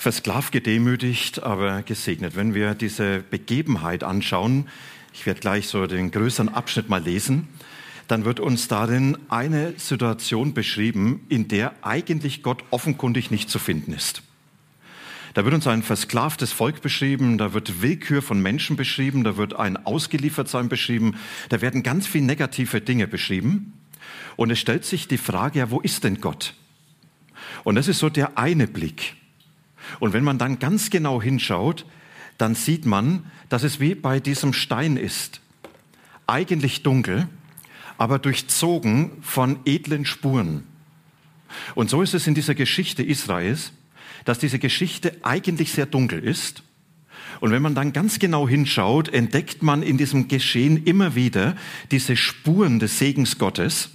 versklavt, gedemütigt, aber gesegnet. Wenn wir diese Begebenheit anschauen, ich werde gleich so den größeren Abschnitt mal lesen, dann wird uns darin eine Situation beschrieben, in der eigentlich Gott offenkundig nicht zu finden ist. Da wird uns ein versklavtes Volk beschrieben, da wird Willkür von Menschen beschrieben, da wird ein Ausgeliefertsein beschrieben, da werden ganz viele negative Dinge beschrieben. Und es stellt sich die Frage, ja, wo ist denn Gott? Und das ist so der eine Blick. Und wenn man dann ganz genau hinschaut, dann sieht man, dass es wie bei diesem Stein ist. Eigentlich dunkel, aber durchzogen von edlen Spuren. Und so ist es in dieser Geschichte Israels, dass diese Geschichte eigentlich sehr dunkel ist. Und wenn man dann ganz genau hinschaut, entdeckt man in diesem Geschehen immer wieder diese Spuren des Segens Gottes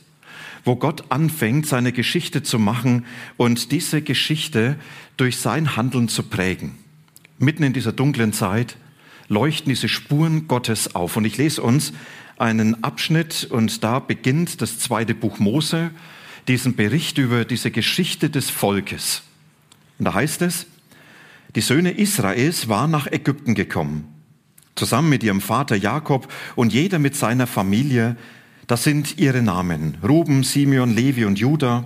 wo Gott anfängt, seine Geschichte zu machen und diese Geschichte durch sein Handeln zu prägen. Mitten in dieser dunklen Zeit leuchten diese Spuren Gottes auf. Und ich lese uns einen Abschnitt und da beginnt das zweite Buch Mose, diesen Bericht über diese Geschichte des Volkes. Und da heißt es, die Söhne Israels waren nach Ägypten gekommen, zusammen mit ihrem Vater Jakob und jeder mit seiner Familie, das sind ihre Namen. Ruben, Simeon, Levi und Judah,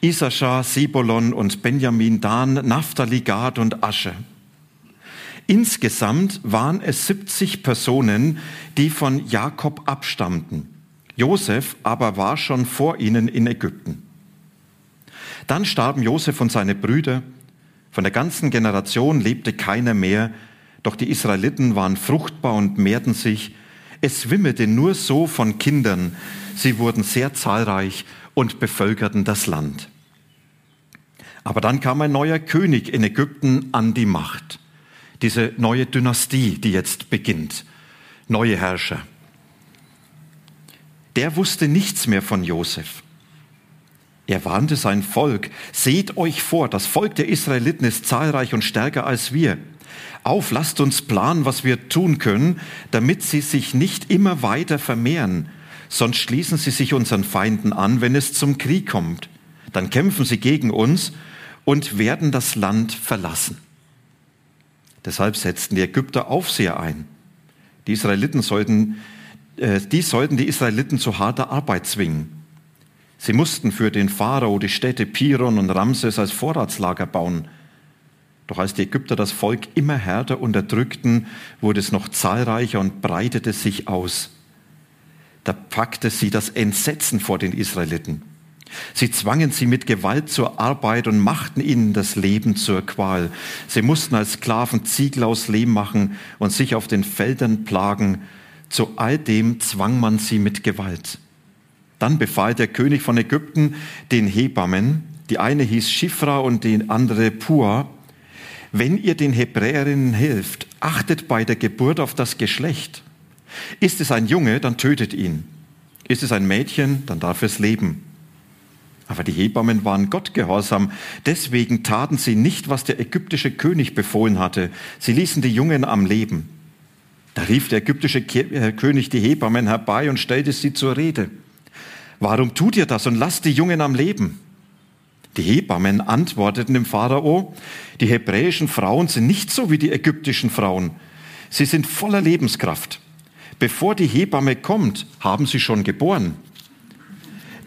Issachar, Sebolon und Benjamin, Dan, Naphtali, Gad und Asche. Insgesamt waren es 70 Personen, die von Jakob abstammten. Josef aber war schon vor ihnen in Ägypten. Dann starben Josef und seine Brüder. Von der ganzen Generation lebte keiner mehr, doch die Israeliten waren fruchtbar und mehrten sich es wimmelte nur so von Kindern. Sie wurden sehr zahlreich und bevölkerten das Land. Aber dann kam ein neuer König in Ägypten an die Macht. Diese neue Dynastie, die jetzt beginnt. Neue Herrscher. Der wusste nichts mehr von Josef. Er warnte sein Volk, seht euch vor, das Volk der Israeliten ist zahlreich und stärker als wir auf, lasst uns planen, was wir tun können, damit sie sich nicht immer weiter vermehren, sonst schließen sie sich unseren Feinden an, wenn es zum Krieg kommt. Dann kämpfen sie gegen uns und werden das Land verlassen. Deshalb setzten die Ägypter Aufseher ein. Die Israeliten sollten, äh, die sollten die Israeliten zu harter Arbeit zwingen. Sie mussten für den Pharao die Städte Piron und Ramses als Vorratslager bauen. Doch als die Ägypter das Volk immer härter unterdrückten, wurde es noch zahlreicher und breitete sich aus. Da packte sie das Entsetzen vor den Israeliten. Sie zwangen sie mit Gewalt zur Arbeit und machten ihnen das Leben zur Qual. Sie mussten als Sklaven Ziegel aus Lehm machen und sich auf den Feldern plagen. Zu all dem zwang man sie mit Gewalt. Dann befahl der König von Ägypten den Hebammen, die eine hieß Schifra und die andere Pua, wenn ihr den Hebräerinnen hilft, achtet bei der Geburt auf das Geschlecht. Ist es ein Junge, dann tötet ihn. Ist es ein Mädchen, dann darf es leben. Aber die Hebammen waren Gott gehorsam, deswegen taten sie nicht, was der ägyptische König befohlen hatte. Sie ließen die Jungen am Leben. Da rief der ägyptische äh, König die Hebammen herbei und stellte sie zur Rede. Warum tut ihr das und lasst die Jungen am Leben? Die Hebammen antworteten dem Pharao, die hebräischen Frauen sind nicht so wie die ägyptischen Frauen. Sie sind voller Lebenskraft. Bevor die Hebamme kommt, haben sie schon geboren.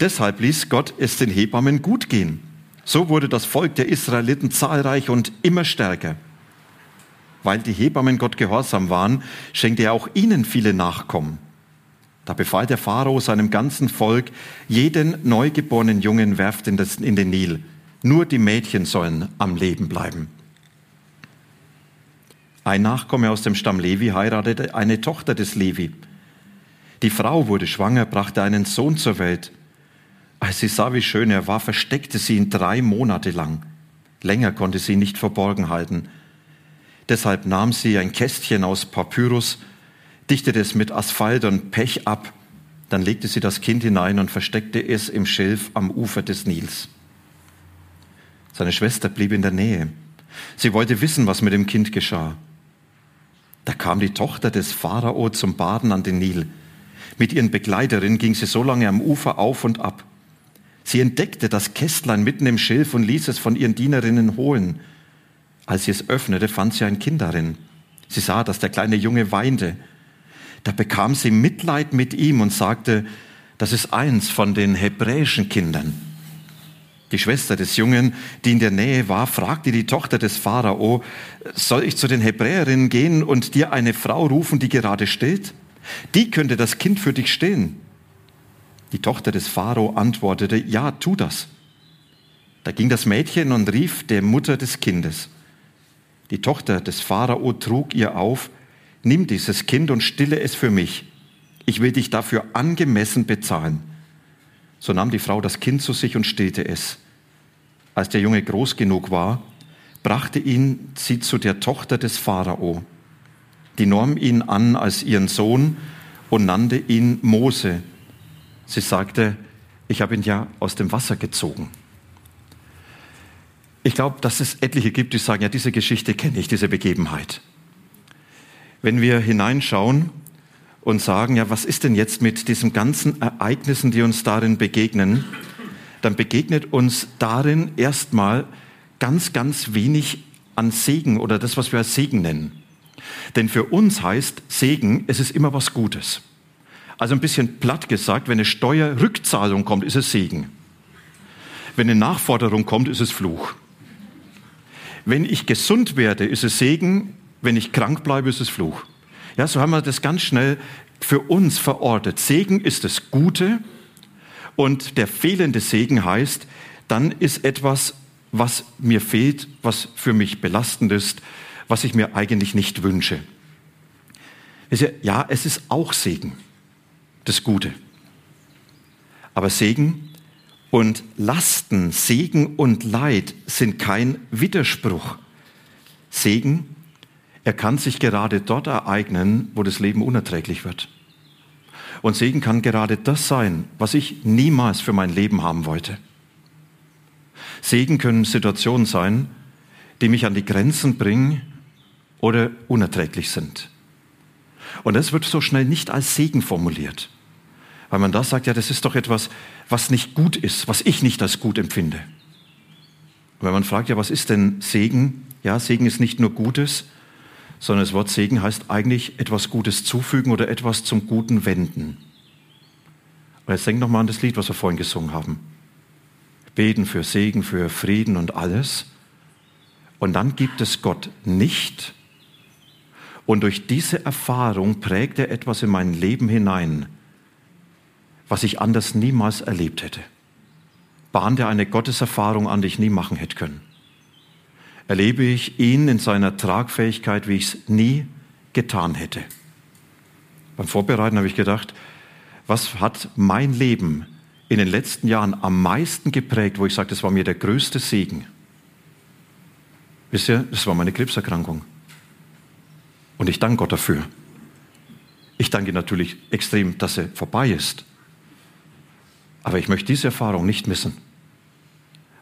Deshalb ließ Gott es den Hebammen gut gehen. So wurde das Volk der Israeliten zahlreich und immer stärker. Weil die Hebammen Gott gehorsam waren, schenkte er auch ihnen viele Nachkommen. Da befahl der Pharao seinem ganzen Volk, jeden neugeborenen Jungen werft in, den Nil. Nur die Mädchen sollen am Leben bleiben. Ein Nachkomme aus dem Stamm Levi heiratete eine Tochter des Levi. Die Frau wurde schwanger, brachte einen Sohn zur Welt. Als sie sah, wie schön er war, versteckte sie ihn drei Monate lang. Länger konnte sie ihn nicht verborgen halten. Deshalb nahm sie ein Kästchen aus Papyrus, dichtete es mit Asphalt und Pech ab, dann legte sie das Kind hinein und versteckte es im Schilf am Ufer des Nils. Seine Schwester blieb in der Nähe. Sie wollte wissen, was mit dem Kind geschah. Da kam die Tochter des Pharao zum Baden an den Nil. Mit ihren Begleiterinnen ging sie so lange am Ufer auf und ab. Sie entdeckte das Kästlein mitten im Schilf und ließ es von ihren Dienerinnen holen. Als sie es öffnete, fand sie ein Kind darin. Sie sah, dass der kleine Junge weinte. Da bekam sie Mitleid mit ihm und sagte, das ist eins von den hebräischen Kindern. Die Schwester des Jungen, die in der Nähe war, fragte die Tochter des Pharao, soll ich zu den Hebräerinnen gehen und dir eine Frau rufen, die gerade stillt? Die könnte das Kind für dich stillen. Die Tochter des Pharao antwortete, ja, tu das. Da ging das Mädchen und rief der Mutter des Kindes. Die Tochter des Pharao trug ihr auf, nimm dieses Kind und stille es für mich. Ich will dich dafür angemessen bezahlen. So nahm die Frau das Kind zu sich und stillte es. Als der Junge groß genug war, brachte ihn sie zu der Tochter des Pharao. Die nahm ihn an als ihren Sohn und nannte ihn Mose. Sie sagte, ich habe ihn ja aus dem Wasser gezogen. Ich glaube, dass es etliche gibt, die sagen, ja, diese Geschichte kenne ich, diese Begebenheit. Wenn wir hineinschauen und sagen, ja, was ist denn jetzt mit diesen ganzen Ereignissen, die uns darin begegnen, dann begegnet uns darin erstmal ganz, ganz wenig an Segen oder das, was wir als Segen nennen. Denn für uns heißt Segen, es ist immer was Gutes. Also ein bisschen platt gesagt, wenn eine Steuerrückzahlung kommt, ist es Segen. Wenn eine Nachforderung kommt, ist es Fluch. Wenn ich gesund werde, ist es Segen. Wenn ich krank bleibe, ist es Fluch. Ja, so haben wir das ganz schnell für uns verortet. Segen ist das Gute und der fehlende Segen heißt, dann ist etwas, was mir fehlt, was für mich belastend ist, was ich mir eigentlich nicht wünsche. Ja, es ist auch Segen, das Gute. Aber Segen und Lasten, Segen und Leid sind kein Widerspruch. Segen, er kann sich gerade dort ereignen, wo das Leben unerträglich wird. Und Segen kann gerade das sein, was ich niemals für mein Leben haben wollte. Segen können Situationen sein, die mich an die Grenzen bringen oder unerträglich sind. Und das wird so schnell nicht als Segen formuliert, weil man da sagt, ja, das ist doch etwas, was nicht gut ist, was ich nicht als gut empfinde. Und wenn man fragt, ja, was ist denn Segen? Ja, Segen ist nicht nur Gutes, sondern das Wort Segen heißt eigentlich etwas Gutes zufügen oder etwas zum Guten wenden. Und jetzt denk nochmal an das Lied, was wir vorhin gesungen haben. Beten für Segen, für Frieden und alles. Und dann gibt es Gott nicht. Und durch diese Erfahrung prägt er etwas in mein Leben hinein, was ich anders niemals erlebt hätte. Bahnt er eine Gotteserfahrung an, die ich nie machen hätte können erlebe ich ihn in seiner Tragfähigkeit, wie ich es nie getan hätte. Beim Vorbereiten habe ich gedacht, was hat mein Leben in den letzten Jahren am meisten geprägt, wo ich sage, das war mir der größte Segen? Wisst ihr, das war meine Krebserkrankung. Und ich danke Gott dafür. Ich danke natürlich extrem, dass er vorbei ist. Aber ich möchte diese Erfahrung nicht missen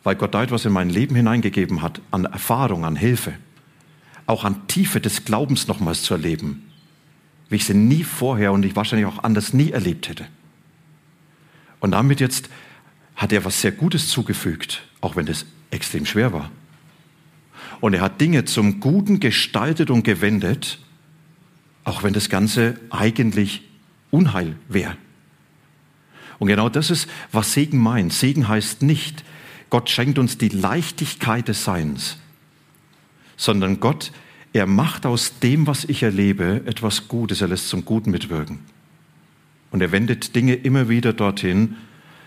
weil Gott da etwas in mein Leben hineingegeben hat, an Erfahrung, an Hilfe, auch an Tiefe des Glaubens nochmals zu erleben, wie ich sie nie vorher und ich wahrscheinlich auch anders nie erlebt hätte. Und damit jetzt hat er was sehr Gutes zugefügt, auch wenn es extrem schwer war. Und er hat Dinge zum Guten gestaltet und gewendet, auch wenn das Ganze eigentlich Unheil wäre. Und genau das ist, was Segen meint. Segen heißt nicht, Gott schenkt uns die Leichtigkeit des Seins, sondern Gott, er macht aus dem, was ich erlebe, etwas Gutes, er lässt zum Guten mitwirken. Und er wendet Dinge immer wieder dorthin,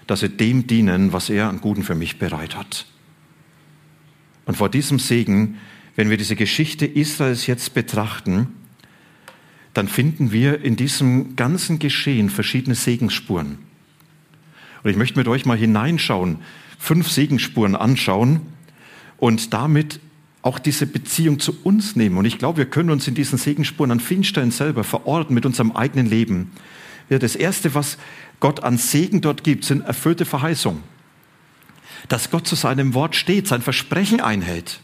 dass sie dem dienen, was er an Guten für mich bereit hat. Und vor diesem Segen, wenn wir diese Geschichte Israels jetzt betrachten, dann finden wir in diesem ganzen Geschehen verschiedene Segensspuren. Und ich möchte mit euch mal hineinschauen, fünf Segensspuren anschauen und damit auch diese Beziehung zu uns nehmen. Und ich glaube, wir können uns in diesen Segenspuren an Stellen selber verorten mit unserem eigenen Leben. Ja, das Erste, was Gott an Segen dort gibt, sind erfüllte Verheißungen. Dass Gott zu seinem Wort steht, sein Versprechen einhält.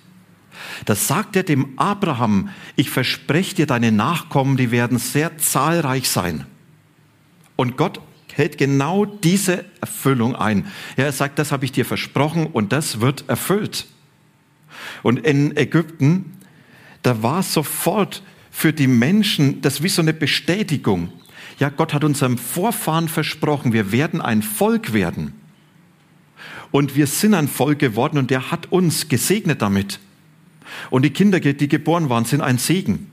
Das sagt er dem Abraham, ich verspreche dir, deine Nachkommen, die werden sehr zahlreich sein. Und Gott hält genau diese Erfüllung ein. Ja, er sagt, das habe ich dir versprochen und das wird erfüllt. Und in Ägypten, da war sofort für die Menschen das wie so eine Bestätigung. Ja, Gott hat unserem Vorfahren versprochen, wir werden ein Volk werden. Und wir sind ein Volk geworden und er hat uns gesegnet damit. Und die Kinder, die geboren waren, sind ein Segen.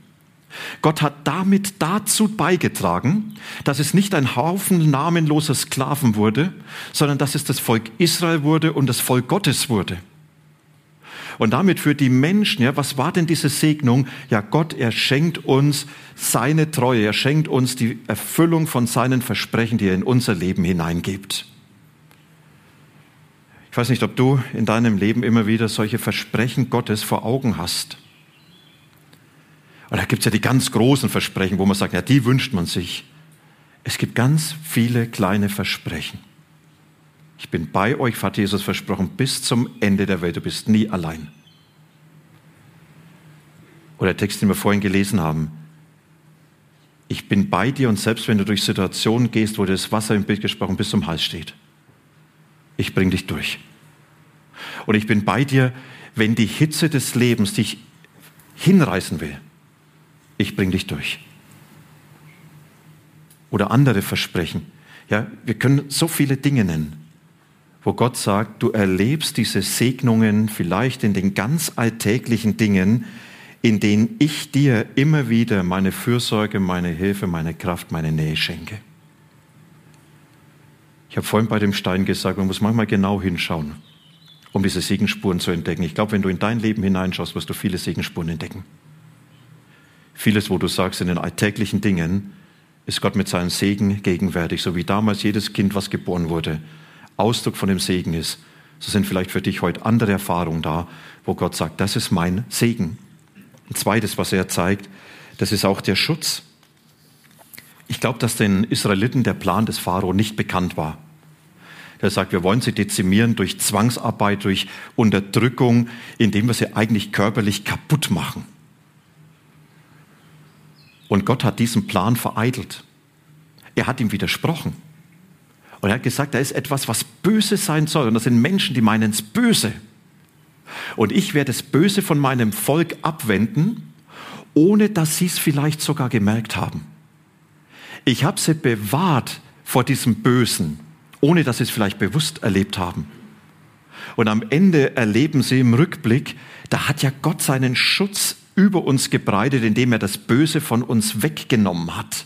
Gott hat damit dazu beigetragen, dass es nicht ein Haufen namenloser Sklaven wurde, sondern dass es das Volk Israel wurde und das Volk Gottes wurde. Und damit für die Menschen, ja, was war denn diese Segnung? Ja, Gott, er schenkt uns seine Treue, er schenkt uns die Erfüllung von seinen Versprechen, die er in unser Leben hineingibt. Ich weiß nicht, ob du in deinem Leben immer wieder solche Versprechen Gottes vor Augen hast. Und da gibt es ja die ganz großen Versprechen, wo man sagt, ja, die wünscht man sich. Es gibt ganz viele kleine Versprechen. Ich bin bei euch, hat Jesus versprochen, bis zum Ende der Welt. Du bist nie allein. Oder der Text, den wir vorhin gelesen haben. Ich bin bei dir und selbst wenn du durch Situationen gehst, wo das Wasser im Bild gesprochen bis zum Hals steht, ich bring dich durch. Und ich bin bei dir, wenn die Hitze des Lebens dich hinreißen will, ich bring dich durch. Oder andere Versprechen. Ja, wir können so viele Dinge nennen wo Gott sagt, du erlebst diese Segnungen vielleicht in den ganz alltäglichen Dingen, in denen ich dir immer wieder meine Fürsorge, meine Hilfe, meine Kraft, meine Nähe schenke. Ich habe vorhin bei dem Stein gesagt, man muss manchmal genau hinschauen, um diese Segenspuren zu entdecken. Ich glaube, wenn du in dein Leben hineinschaust, wirst du viele Segenspuren entdecken. Vieles, wo du sagst, in den alltäglichen Dingen ist Gott mit seinem Segen gegenwärtig, so wie damals jedes Kind, was geboren wurde, Ausdruck von dem Segen ist, so sind vielleicht für dich heute andere Erfahrungen da, wo Gott sagt, das ist mein Segen. Ein zweites, was er zeigt, das ist auch der Schutz. Ich glaube, dass den Israeliten der Plan des Pharao nicht bekannt war. Er sagt, wir wollen sie dezimieren durch Zwangsarbeit, durch Unterdrückung, indem wir sie eigentlich körperlich kaputt machen. Und Gott hat diesen Plan vereitelt. Er hat ihm widersprochen. Und er hat gesagt, da ist etwas, was böse sein soll. Und das sind Menschen, die meinen es böse. Und ich werde das Böse von meinem Volk abwenden, ohne dass sie es vielleicht sogar gemerkt haben. Ich habe sie bewahrt vor diesem Bösen, ohne dass sie es vielleicht bewusst erlebt haben. Und am Ende erleben sie im Rückblick, da hat ja Gott seinen Schutz über uns gebreitet, indem er das Böse von uns weggenommen hat.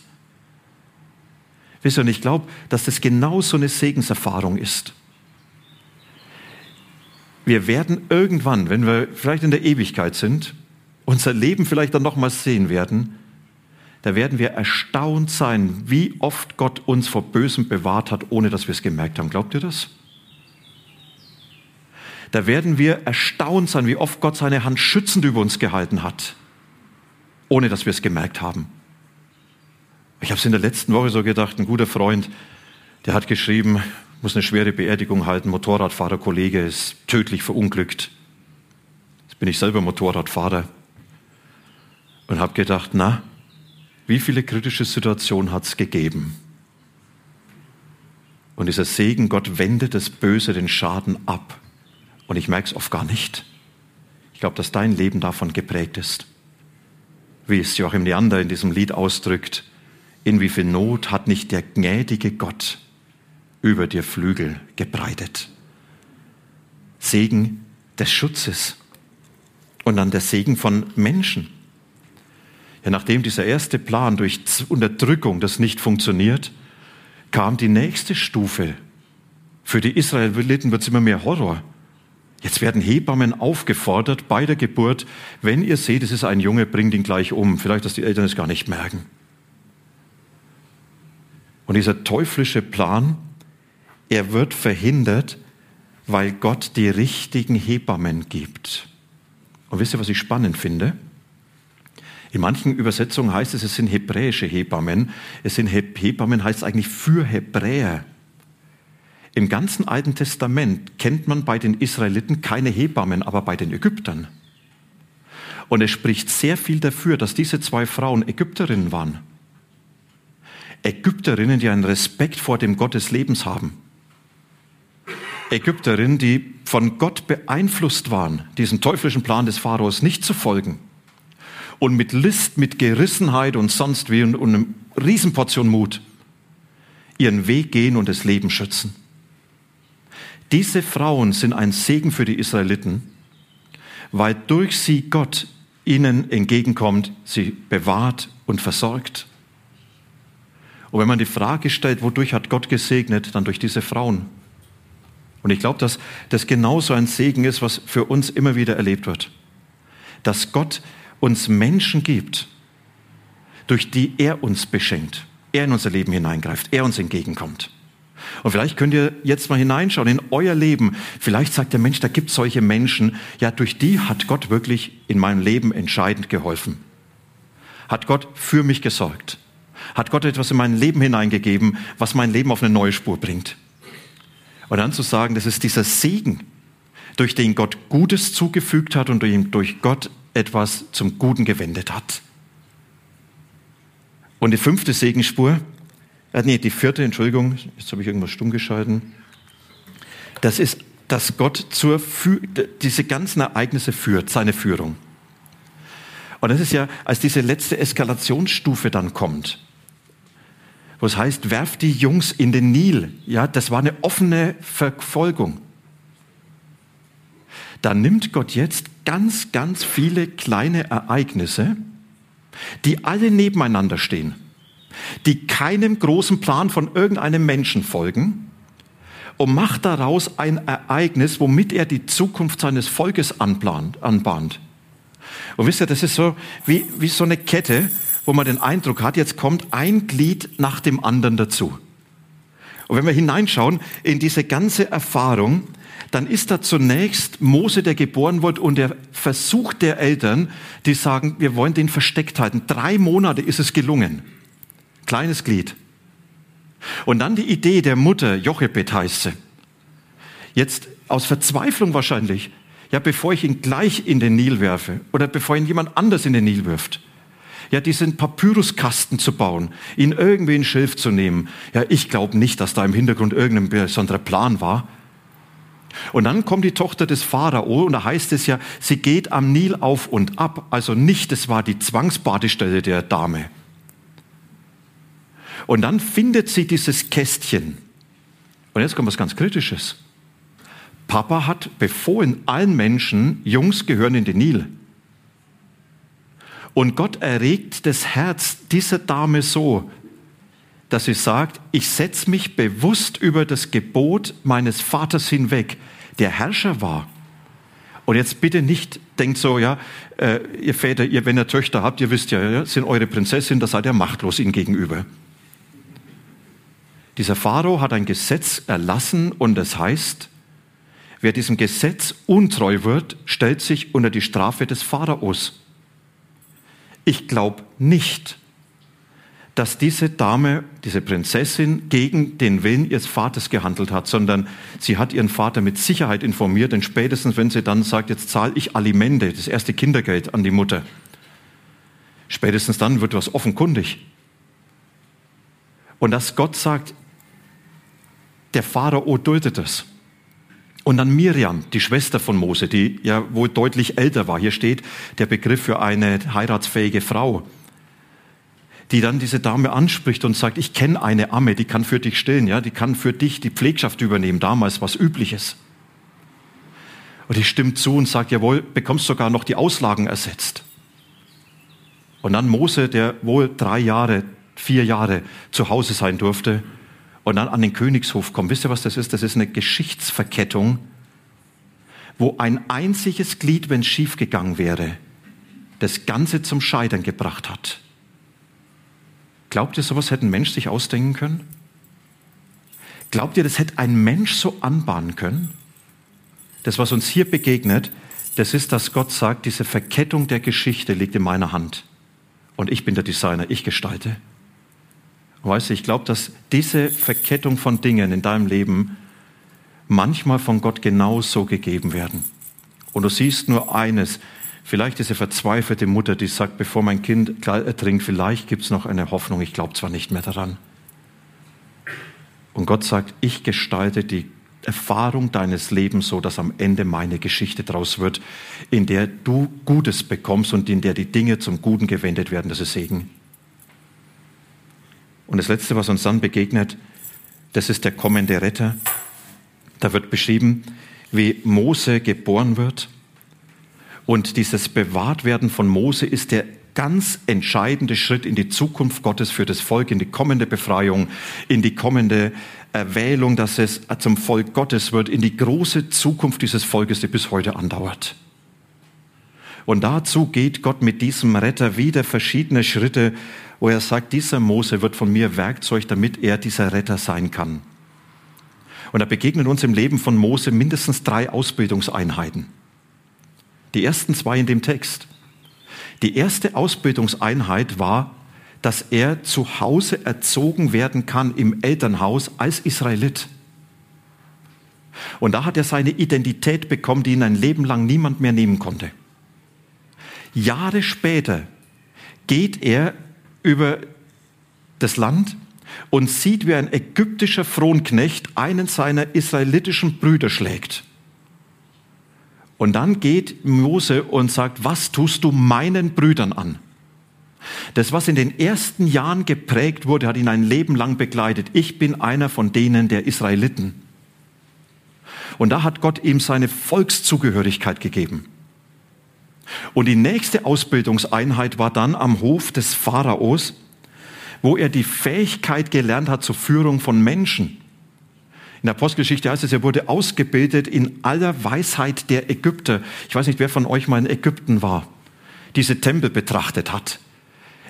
Wisst ihr, und ich glaube, dass das genau so eine Segenserfahrung ist. Wir werden irgendwann, wenn wir vielleicht in der Ewigkeit sind, unser Leben vielleicht dann nochmals sehen werden, da werden wir erstaunt sein, wie oft Gott uns vor Bösem bewahrt hat, ohne dass wir es gemerkt haben. Glaubt ihr das? Da werden wir erstaunt sein, wie oft Gott seine Hand schützend über uns gehalten hat, ohne dass wir es gemerkt haben. Ich habe es in der letzten Woche so gedacht, ein guter Freund, der hat geschrieben, muss eine schwere Beerdigung halten, Motorradfahrerkollege ist tödlich verunglückt. Jetzt bin ich selber Motorradfahrer und habe gedacht, na, wie viele kritische Situationen hat es gegeben? Und dieser Segen, Gott wendet das Böse, den Schaden ab. Und ich merke es oft gar nicht. Ich glaube, dass dein Leben davon geprägt ist. Wie es Joachim Leander in diesem Lied ausdrückt, in wie viel Not hat nicht der gnädige Gott über dir Flügel gebreitet. Segen des Schutzes und dann der Segen von Menschen. Ja, nachdem dieser erste Plan durch Unterdrückung das nicht funktioniert, kam die nächste Stufe. Für die Israeliten wird es immer mehr Horror. Jetzt werden Hebammen aufgefordert bei der Geburt, wenn ihr seht, es ist ein Junge, bringt ihn gleich um. Vielleicht, dass die Eltern es gar nicht merken. Und dieser teuflische Plan, er wird verhindert, weil Gott die richtigen Hebammen gibt. Und wisst ihr, was ich spannend finde? In manchen Übersetzungen heißt es, es sind hebräische Hebammen. Es sind Hebammen heißt eigentlich für Hebräer. Im ganzen Alten Testament kennt man bei den Israeliten keine Hebammen, aber bei den Ägyptern. Und es spricht sehr viel dafür, dass diese zwei Frauen Ägypterinnen waren. Ägypterinnen, die einen Respekt vor dem Gott des Lebens haben. Ägypterinnen, die von Gott beeinflusst waren, diesen teuflischen Plan des Pharaos nicht zu folgen und mit List, mit Gerissenheit und sonst wie und, und einer Riesenportion Mut ihren Weg gehen und das Leben schützen. Diese Frauen sind ein Segen für die Israeliten, weil durch sie Gott ihnen entgegenkommt, sie bewahrt und versorgt. Und wenn man die Frage stellt, wodurch hat Gott gesegnet, dann durch diese Frauen. Und ich glaube, dass das genauso ein Segen ist, was für uns immer wieder erlebt wird. Dass Gott uns Menschen gibt, durch die er uns beschenkt, er in unser Leben hineingreift, er uns entgegenkommt. Und vielleicht könnt ihr jetzt mal hineinschauen in euer Leben. Vielleicht sagt der Mensch, da gibt es solche Menschen, ja, durch die hat Gott wirklich in meinem Leben entscheidend geholfen. Hat Gott für mich gesorgt. Hat Gott etwas in mein Leben hineingegeben, was mein Leben auf eine neue Spur bringt. Und dann zu sagen, das ist dieser Segen, durch den Gott Gutes zugefügt hat und durch Gott etwas zum Guten gewendet hat. Und die fünfte Segenspur, äh, nee, die vierte, Entschuldigung, jetzt habe ich irgendwas stumm geschalten. Das ist, dass Gott zur, diese ganzen Ereignisse führt, seine Führung. Und das ist ja, als diese letzte Eskalationsstufe dann kommt, wo es heißt, werft die Jungs in den Nil. Ja, das war eine offene Verfolgung. Da nimmt Gott jetzt ganz, ganz viele kleine Ereignisse, die alle nebeneinander stehen, die keinem großen Plan von irgendeinem Menschen folgen und macht daraus ein Ereignis, womit er die Zukunft seines Volkes anbahnt. Und wisst ihr, das ist so wie, wie so eine Kette, wo man den Eindruck hat, jetzt kommt ein Glied nach dem anderen dazu. Und wenn wir hineinschauen in diese ganze Erfahrung, dann ist da zunächst Mose, der geboren wird und der Versuch der Eltern, die sagen, wir wollen den versteckt halten. Drei Monate ist es gelungen. Kleines Glied. Und dann die Idee der Mutter, Jochebed heißt sie. Jetzt aus Verzweiflung wahrscheinlich, ja, bevor ich ihn gleich in den Nil werfe oder bevor ihn jemand anders in den Nil wirft, ja, diesen Papyruskasten zu bauen, ihn irgendwie in Schilf zu nehmen. Ja, ich glaube nicht, dass da im Hintergrund irgendein besonderer Plan war. Und dann kommt die Tochter des Pharao und da heißt es ja, sie geht am Nil auf und ab. Also nicht, es war die Zwangsbadestelle der Dame. Und dann findet sie dieses Kästchen. Und jetzt kommt was ganz Kritisches. Papa hat befohlen allen Menschen, Jungs gehören in den Nil. Und Gott erregt das Herz dieser Dame so, dass sie sagt, ich setze mich bewusst über das Gebot meines Vaters hinweg, der Herrscher war. Und jetzt bitte nicht denkt so, ja, äh, ihr Väter, ihr, wenn ihr Töchter habt, ihr wisst ja, ja sind eure Prinzessin, da seid ihr machtlos ihnen gegenüber. Dieser Pharao hat ein Gesetz erlassen und das heißt, wer diesem Gesetz untreu wird, stellt sich unter die Strafe des Pharaos. Ich glaube nicht, dass diese Dame, diese Prinzessin gegen den Willen ihres Vaters gehandelt hat, sondern sie hat ihren Vater mit Sicherheit informiert, denn spätestens, wenn sie dann sagt, jetzt zahle ich Alimente, das erste Kindergeld an die Mutter, spätestens dann wird was offenkundig. Und dass Gott sagt, der Pharao duldet es. Und dann Miriam, die Schwester von Mose, die ja wohl deutlich älter war. Hier steht der Begriff für eine heiratsfähige Frau, die dann diese Dame anspricht und sagt, ich kenne eine Amme, die kann für dich stillen, ja, die kann für dich die Pflegschaft übernehmen, damals was übliches. Und die stimmt zu und sagt, jawohl, bekommst sogar noch die Auslagen ersetzt. Und dann Mose, der wohl drei Jahre, vier Jahre zu Hause sein durfte, und dann an den Königshof kommen. Wisst ihr, was das ist? Das ist eine Geschichtsverkettung, wo ein einziges Glied, wenn es schiefgegangen wäre, das Ganze zum Scheitern gebracht hat. Glaubt ihr, sowas hätte ein Mensch sich ausdenken können? Glaubt ihr, das hätte ein Mensch so anbahnen können? Das, was uns hier begegnet, das ist, dass Gott sagt, diese Verkettung der Geschichte liegt in meiner Hand. Und ich bin der Designer, ich gestalte. Weißt du, ich glaube, dass diese Verkettung von Dingen in deinem Leben manchmal von Gott genauso gegeben werden. Und du siehst nur eines, vielleicht diese verzweifelte Mutter, die sagt, bevor mein Kind ertrinkt, vielleicht gibt es noch eine Hoffnung, ich glaube zwar nicht mehr daran. Und Gott sagt, ich gestalte die Erfahrung deines Lebens so, dass am Ende meine Geschichte daraus wird, in der du Gutes bekommst und in der die Dinge zum Guten gewendet werden. Das ist Segen. Und das Letzte, was uns dann begegnet, das ist der kommende Retter. Da wird beschrieben, wie Mose geboren wird. Und dieses Bewahrtwerden von Mose ist der ganz entscheidende Schritt in die Zukunft Gottes für das Volk, in die kommende Befreiung, in die kommende Erwählung, dass es zum Volk Gottes wird, in die große Zukunft dieses Volkes, die bis heute andauert. Und dazu geht Gott mit diesem Retter wieder verschiedene Schritte, wo er sagt, dieser Mose wird von mir Werkzeug, damit er dieser Retter sein kann. Und da begegnen uns im Leben von Mose mindestens drei Ausbildungseinheiten. Die ersten zwei in dem Text. Die erste Ausbildungseinheit war, dass er zu Hause erzogen werden kann im Elternhaus als Israelit. Und da hat er seine Identität bekommen, die ihn ein Leben lang niemand mehr nehmen konnte. Jahre später geht er über das Land und sieht, wie ein ägyptischer Fronknecht einen seiner israelitischen Brüder schlägt. Und dann geht Mose und sagt, was tust du meinen Brüdern an? Das, was in den ersten Jahren geprägt wurde, hat ihn ein Leben lang begleitet. Ich bin einer von denen der Israeliten. Und da hat Gott ihm seine Volkszugehörigkeit gegeben. Und die nächste Ausbildungseinheit war dann am Hof des Pharaos, wo er die Fähigkeit gelernt hat zur Führung von Menschen. In der Apostelgeschichte heißt es, er wurde ausgebildet in aller Weisheit der Ägypter. Ich weiß nicht, wer von euch mal in Ägypten war, diese Tempel betrachtet hat.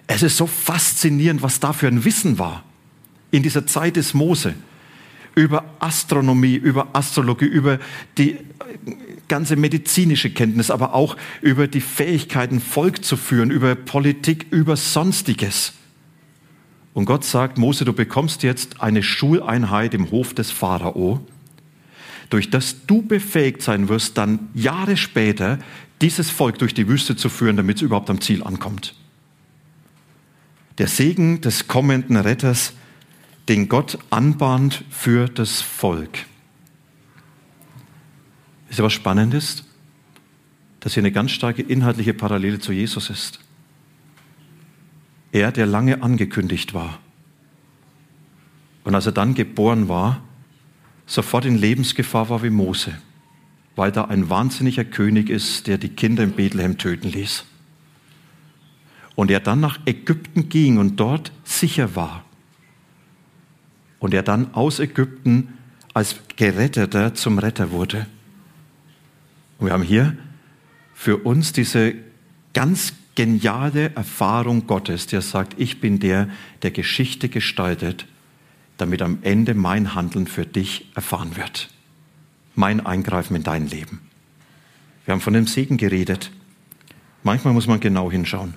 Es ist so faszinierend, was da für ein Wissen war in dieser Zeit des Mose über Astronomie, über Astrologie, über die ganze medizinische Kenntnis, aber auch über die Fähigkeiten, Volk zu führen, über Politik, über Sonstiges. Und Gott sagt, Mose, du bekommst jetzt eine Schuleinheit im Hof des Pharao, durch das du befähigt sein wirst, dann Jahre später dieses Volk durch die Wüste zu führen, damit es überhaupt am Ziel ankommt. Der Segen des kommenden Retters, den Gott anbahnt für das Volk. Ist ja was Spannendes, dass hier eine ganz starke inhaltliche Parallele zu Jesus ist. Er, der lange angekündigt war. Und als er dann geboren war, sofort in Lebensgefahr war wie Mose, weil da ein wahnsinniger König ist, der die Kinder in Bethlehem töten ließ. Und er dann nach Ägypten ging und dort sicher war. Und er dann aus Ägypten als Geretteter zum Retter wurde. Und wir haben hier für uns diese ganz geniale Erfahrung Gottes, der sagt, ich bin der, der Geschichte gestaltet, damit am Ende mein Handeln für dich erfahren wird. Mein Eingreifen in dein Leben. Wir haben von dem Segen geredet. Manchmal muss man genau hinschauen,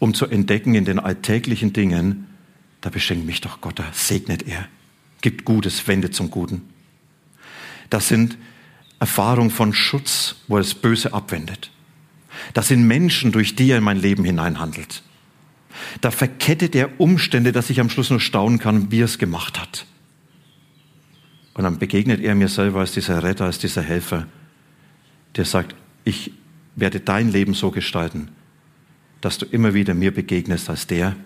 um zu entdecken in den alltäglichen Dingen, da beschenkt mich doch Gott, da segnet er, gibt Gutes, wendet zum Guten. Das sind Erfahrungen von Schutz, wo er das Böse abwendet. Das sind Menschen, durch die er in mein Leben hineinhandelt. Da verkettet er Umstände, dass ich am Schluss nur staunen kann, wie er es gemacht hat. Und dann begegnet er mir selber als dieser Retter, als dieser Helfer, der sagt, ich werde dein Leben so gestalten, dass du immer wieder mir begegnest als der,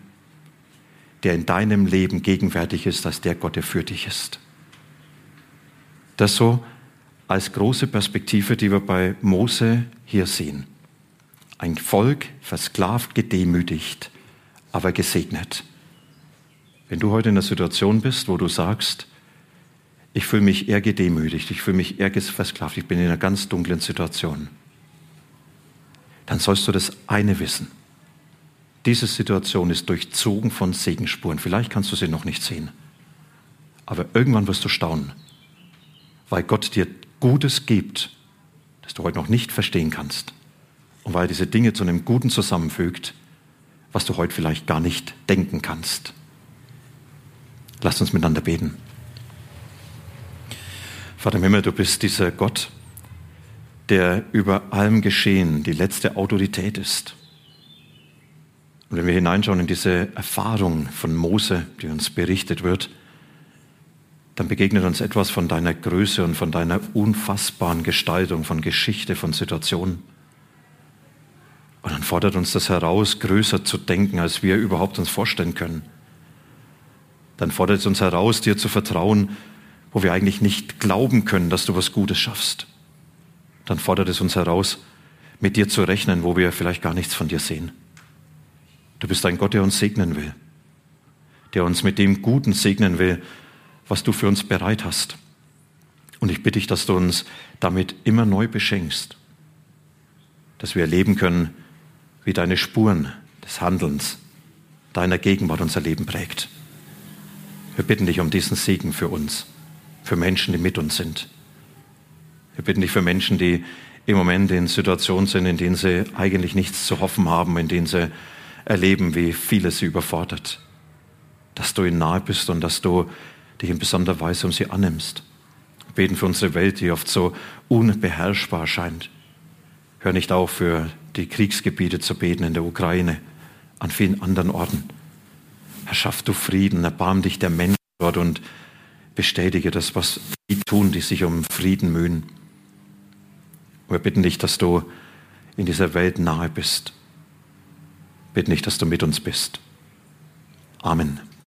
der in deinem Leben gegenwärtig ist, als der Gott, der für dich ist. Das so als große Perspektive, die wir bei Mose hier sehen. Ein Volk versklavt, gedemütigt, aber gesegnet. Wenn du heute in der Situation bist, wo du sagst, ich fühle mich eher gedemütigt, ich fühle mich eher versklavt, ich bin in einer ganz dunklen Situation, dann sollst du das eine wissen. Diese Situation ist durchzogen von Segenspuren. Vielleicht kannst du sie noch nicht sehen. Aber irgendwann wirst du staunen, weil Gott dir Gutes gibt, das du heute noch nicht verstehen kannst. Und weil diese Dinge zu einem Guten zusammenfügt, was du heute vielleicht gar nicht denken kannst. Lasst uns miteinander beten. Vater im Himmel, du bist dieser Gott, der über allem Geschehen die letzte Autorität ist. Und wenn wir hineinschauen in diese Erfahrung von Mose, die uns berichtet wird, dann begegnet uns etwas von deiner Größe und von deiner unfassbaren Gestaltung von Geschichte, von Situationen. Und dann fordert uns das heraus, größer zu denken, als wir überhaupt uns vorstellen können. Dann fordert es uns heraus, dir zu vertrauen, wo wir eigentlich nicht glauben können, dass du was Gutes schaffst. Dann fordert es uns heraus, mit dir zu rechnen, wo wir vielleicht gar nichts von dir sehen. Du bist ein Gott, der uns segnen will, der uns mit dem Guten segnen will, was du für uns bereit hast. Und ich bitte dich, dass du uns damit immer neu beschenkst, dass wir erleben können, wie deine Spuren des Handelns, deiner Gegenwart unser Leben prägt. Wir bitten dich um diesen Segen für uns, für Menschen, die mit uns sind. Wir bitten dich für Menschen, die im Moment in Situationen sind, in denen sie eigentlich nichts zu hoffen haben, in denen sie erleben, wie vieles sie überfordert. Dass du ihnen nahe bist und dass du dich in besonderer Weise um sie annimmst. Wir beten für unsere Welt, die oft so unbeherrschbar scheint. Hör nicht auf, für die Kriegsgebiete zu beten in der Ukraine, an vielen anderen Orten. Herr, schaff du Frieden, erbarm dich der Menschen dort und bestätige das, was die tun, die sich um Frieden mühen. Wir bitten dich, dass du in dieser Welt nahe bist. Wir bitten dich, dass du mit uns bist. Amen.